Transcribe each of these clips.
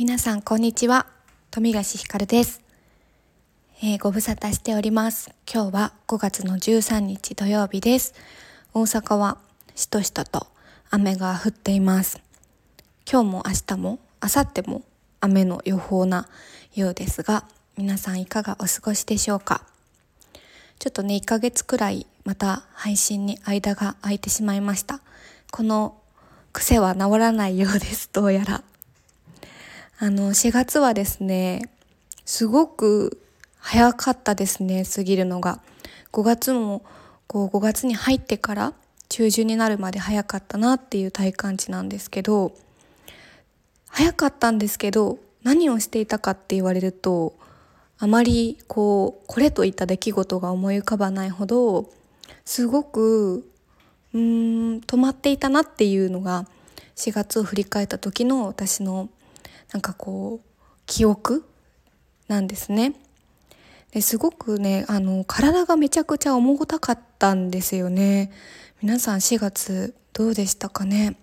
皆さんこんにちは。富樫ひかるです、えー、ご無沙汰しております。今日は5月の13日土曜日です。大阪はしとしとと雨が降っています。今日も明日も明後日も雨の予報なようですが皆さんいかがお過ごしでしょうか。ちょっとね1ヶ月くらいまた配信に間が空いてしまいました。この癖は治らないようです。どうやら。あの4月はですねすごく早かったですね過ぎるのが。5月もこう5月に入ってから中旬になるまで早かったなっていう体感値なんですけど早かったんですけど何をしていたかって言われるとあまりこうこれといった出来事が思い浮かばないほどすごくうーん止まっていたなっていうのが4月を振り返った時の私のなんかこう記憶なんですね。ですごくねあの体がめちゃくちゃ重たかったんですよね。皆さん4月どうでしたかね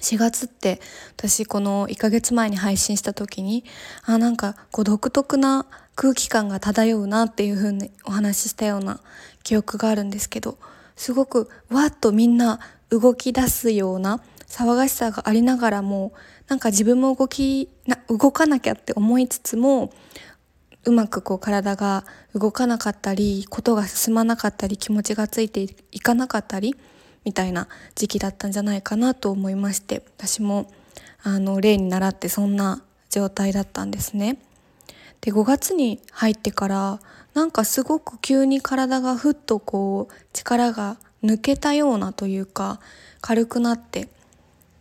？4月って私この1ヶ月前に配信した時にあなんかこう独特な空気感が漂うなっていう風にお話ししたような記憶があるんですけどすごくわっとみんな動き出すような騒がしさがありながらもなんか自分も動きな動かなきゃって思いつつもうまくこう体が動かなかったりことが進まなかったり気持ちがついていかなかったりみたいな時期だったんじゃないかなと思いまして私もあの例に倣ってそんな状態だったんですね。で5月に入ってからなんかすごく急に体がふっとこう力が抜けたようなというか軽くなって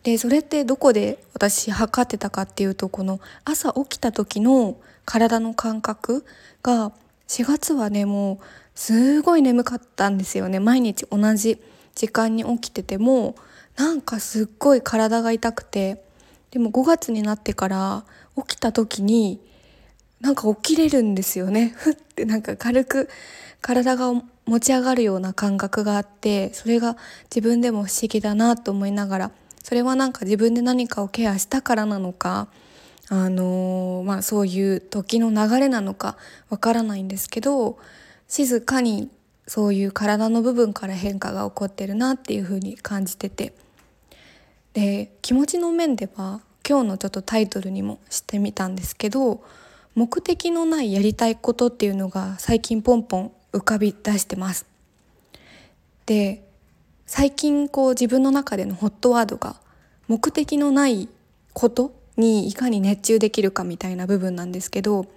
でそれってどこで私測ってたかっていうとこの朝起きた時の体の感覚が4月はねもうすごい眠かったんですよね。毎日同じ時間に起きててもなんかすっごい体が痛くて。でも5月になってから起きた時になんか起きれるんですよね。ふってなんか軽く体が持ち上がるような感覚があってそれが自分でも不思議だなと思いながらそれはなんか自分で何かをケアしたからなのかあのー、まあそういう時の流れなのかわからないんですけど静かにそういう体の部分から変化が起こってるなっていうふうに感じててで気持ちの面では今日のちょっとタイトルにもしてみたんですけど目的のないやりたいことっていうのが最近ポンポン浮かび出してます。で最近こう自分の中でのホットワードが目的のないことにいかに熱中できるかみたいな部分なんですけど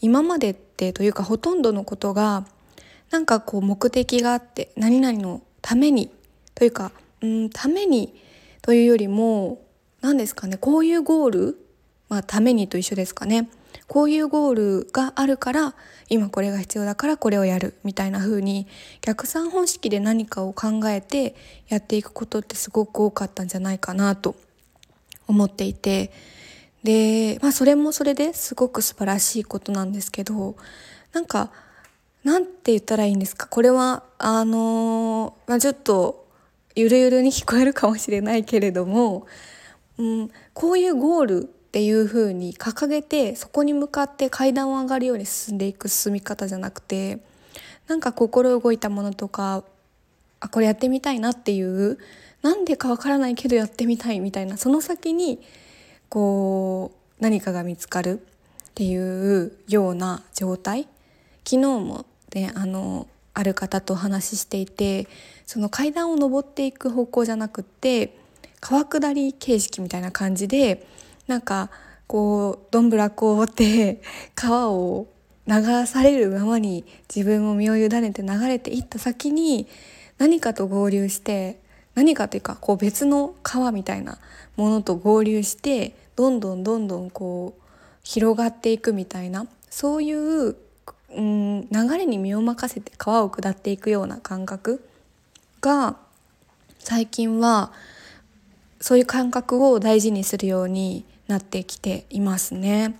今までってというかほとんどのことがなんかこう目的があって何々のためにというかうんためにというよりも何ですかねこういうゴールまあためにと一緒ですかね。こういうゴールがあるから今これが必要だからこれをやるみたいな風に逆算方式で何かを考えてやっていくことってすごく多かったんじゃないかなと思っていて。でまあそれもそれですごく素晴らしいことなんですけどなんかなんて言ったらいいんですか？これはあのまあ、ちょっとゆるゆるに聞こえるかもしれないけれども、うん、こういうゴールっていう風に掲げてそこに向かって階段を上がるように進んでいく進み方じゃなくてなんか心動いたものとかあこれやってみたいなっていうなんでかわからないけどやってみたいみたいなその先にこう何かが見つかるっていうような状態昨日もねあのある方とお話ししていてその階段を上っていく方向じゃなくって川下り形式みたいな感じでなんかこうどんぶらこうって川を流されるままに自分も身を委ねて流れていった先に何かと合流して何かというかこう別の川みたいなものと合流してどんどんどんどんこう広がっていくみたいなそういううん流れに身を任せて川を下っていくような感覚が最近はそういう感覚を大事にするようになってきていますね。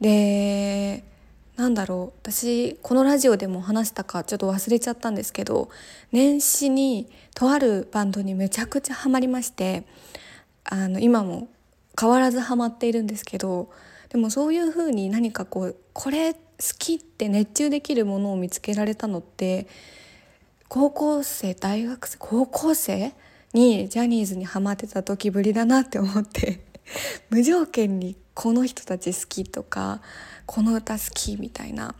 でなんだろう私このラジオでも話したかちょっと忘れちゃったんですけど年始にとあるバンドにめちゃくちゃハマりましてあの今も変わらずハマっているんですけどでもそういう風に何かこうこれ好きって熱中できるものを見つけられたのって高校生大学生高校生にジャニーズにハマってた時ぶりだなって思って無条件にこの人たち好きとかこの歌好きみたいな。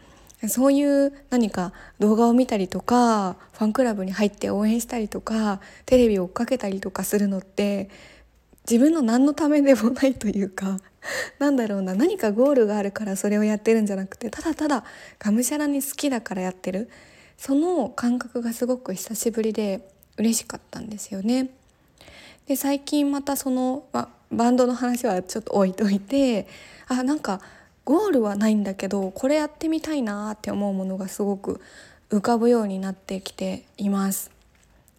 そういう何か動画を見たりとかファンクラブに入って応援したりとかテレビを追っかけたりとかするのって自分の何のためでもないというかなんだろうな。何かゴールがあるからそれをやってるんじゃなくてただただがむしゃらに好きだからやってる。その感覚がすごく久しぶりで嬉しかったんですよね。で最近またその、ま、バンドの話はちょっと置いといてあなんかゴールはないんだけどこれやってみたいなって思うものがすごく浮かぶようになってきています。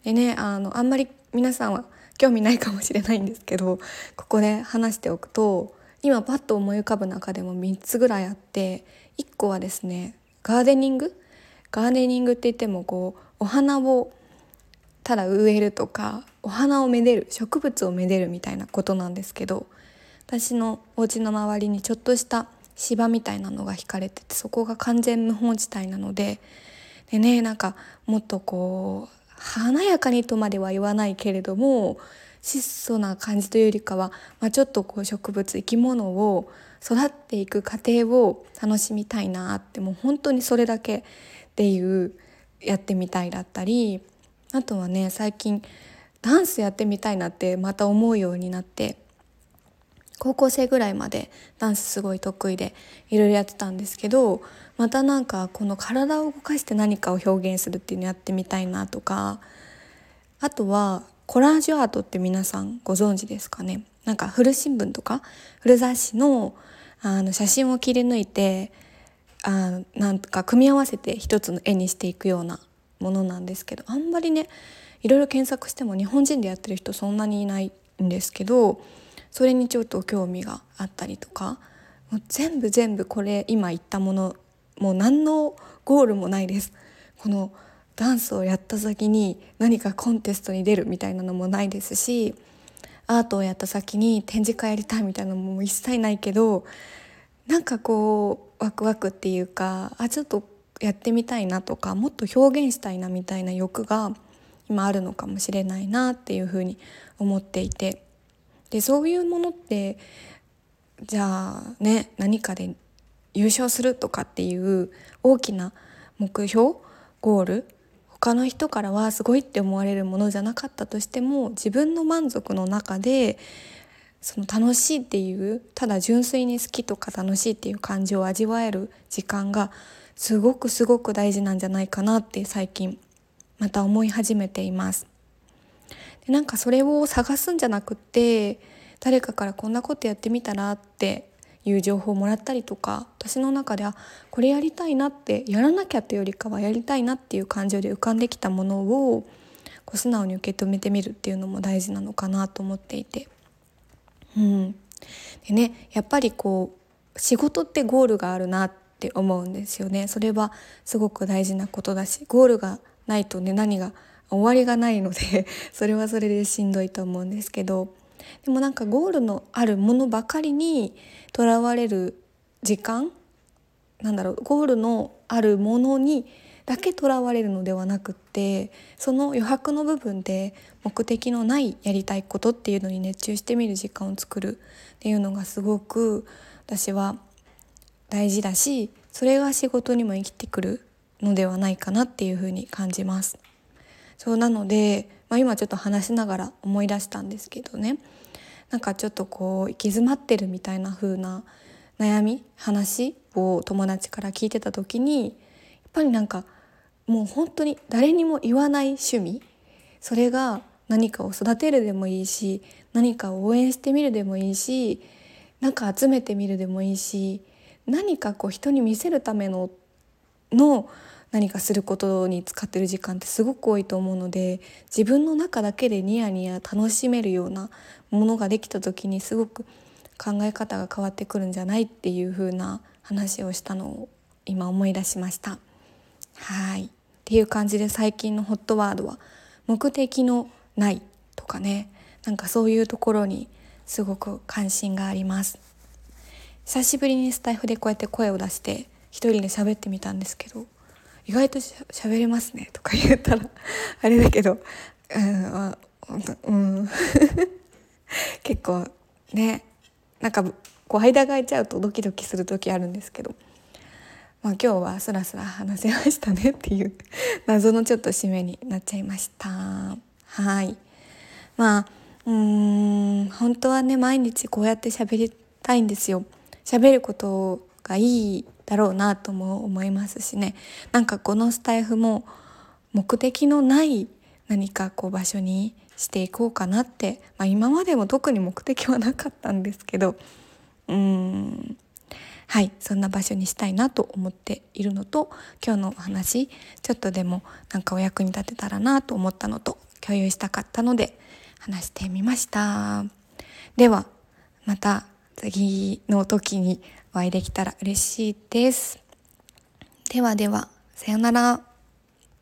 でねあのあんまり皆さんは興味ないかもしれないんですけどここで話しておくと今パッと思い浮かぶ中でも3つぐらいあって1個はですねガーデニングガーデニングって言ってもこうお花をただ植えるとかお花をめでる植物をめでるみたいなことなんですけど私のお家の周りにちょっとした芝みたいなのが引かれててそこが完全無法地帯なのででねなんかもっとこう華やかにとまでは言わないけれども質素な感じというよりかは、まあ、ちょっとこう植物生き物を育っていく過程を楽しみたいなってもう本当にそれだけっていうやってみたいだったりあとはね最近ダンスやってみたいなってまた思うようになって高校生ぐらいまでダンスすごい得意でいろいろやってたんですけどまたなんかこの体を動かして何かを表現するっていうのやってみたいなとかあとはコラージュアートって皆さんご存知ですかね？なんか古新聞とか古雑誌のあの写真を切り抜いてあなんか組み合わせて一つの絵にしていくようなものなんですけどあんまりねいろいろ検索しても日本人でやってる人そんなにいないんですけどそれにちょっと興味があったりとかもう全部全部これ今言ったものもう何のゴールもないです。このダンスをやった先に何かコンテストに出るみたいなのもないですしアートをやった先に展示会やりたいみたいなのも一切ないけどなんかこうワクワクっていうかあちょっとやってみたいなとかもっと表現したいなみたいな欲が今あるのかもしれないなっていうふうに思っていて。でそういうものってじゃあね何かで優勝するとかっていう大きな目標ゴール他の人からはすごいって思われるものじゃなかったとしても自分の満足の中でその楽しいっていうただ純粋に好きとか楽しいっていう感情を味わえる時間がすごくすごく大事なんじゃないかなって最近また思い始めています。でなんかそれを探すんじゃなくて誰かからこんなことやってみたらっていう情報をもらったりとか私の中ではこれやりたいなってやらなきゃっていうよりかはやりたいなっていう感情で浮かんできたものをこう素直に受け止めてみるっていうのも大事なのかなと思っていて。うん、でねやっぱりこう仕事ってゴールがあるなってって思うんですよね。それはすごく大事なことだしゴールがないとね何が終わりがないので それはそれでしんどいと思うんですけど。でもなんかゴールのあるものばかりにとらわれる時間なんだろうゴールのあるものにだけとらわれるのではなくってその余白の部分で目的のないやりたいことっていうのに熱中してみる時間を作るっていうのがすごく私は大事だしそれが仕事にも生きてくるのではないかなっていうふうに感じます。そうなので、まあ、今ちょっと話しながら思い出したんですけどねなんかちょっとこう行き詰まってるみたいな風な悩み話を友達から聞いてた時にやっぱりなんかもう本当に誰にも言わない趣味それが何かを育てるでもいいし何かを応援してみるでもいいし何か集めてみるでもいいし何かこう人に見せるためのの何かすることに使ってる時間ってすごく多いと思うので自分の中だけでニヤニヤ楽しめるようなものができた時にすごく考え方が変わってくるんじゃないっていう風な話をしたのを今思い出しました。はい。っていう感じで最近の HOT ワードは目的のないとかね。なんかそういうところにすごく関心があります。久しぶりにスタイフでこうやって声を出して一人で喋ってみたんですけど意外としゃべれますねとか言ったら あれだけどうんうん。結構ねなんかこう間が空いちゃうとドキドキする時あるんですけど、まあ、今日はスラスラ話せましたねっていう 謎のちょっと締めになっちゃいました。はい。まあうん本当はね毎日こうやって喋りたいんですよ。喋ることがいいだろうなとも思いますしね。なんかこのスタイフも目的のない何かこう場所にしていこうかなって、まあ、今までも特に目的はなかったんですけど。うん。はいそんな場所にしたいなと思っているのと今日のお話ちょっとでもなんかお役に立てたらなと思ったのと共有したかったので話してみました。ではまた次の時にお会いできたら嬉しいです。ではではさようなら。